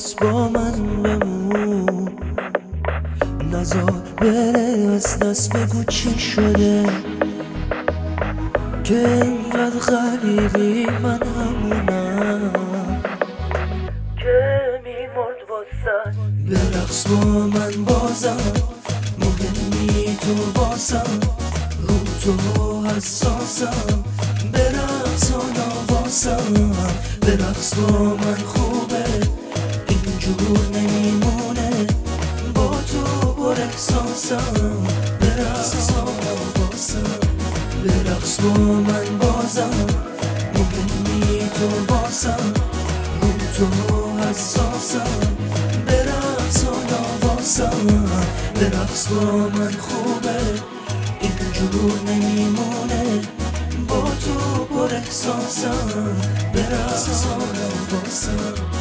بس با من بمون. نزار بره از دست بگو چی شده. که اینقدر غریبی من همونم. که میمرد واسد برقص با من بازم. مهمی تو واسم. رو تو حساسم. برقص و نواسم. برقص با من خوبه اینجور نمیمونه. با تو بر احساسم برقص نواسم برقص با من بازم. مهمی تو واسم. رو تو حساسم. برقص و نواسم برقص با من خوبه. اینجور نمیمونه. با تو پر احساسم برقص و نواسم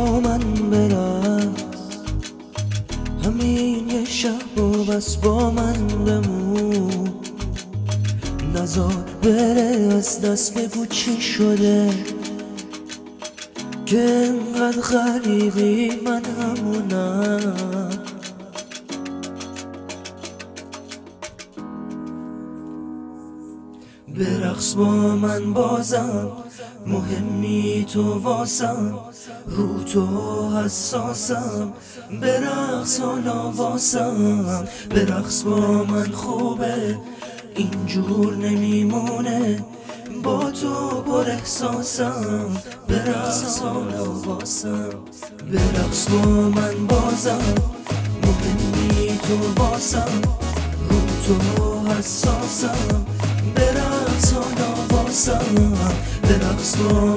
من برقص همین یه شب و بس با من بمون. نزار بره از دست بگو چی شده. که انقدر غریبی من همونم. برقص با من بازم مهمی تو واسم رو تو حساسم. برقص و نواسم برقص با من خوبه اینجور نمیمونه. با تو پر احساسم برقص و نواسم برقص با من بازم مهمی تو واسم رو تو حساسم. برقص و نواسم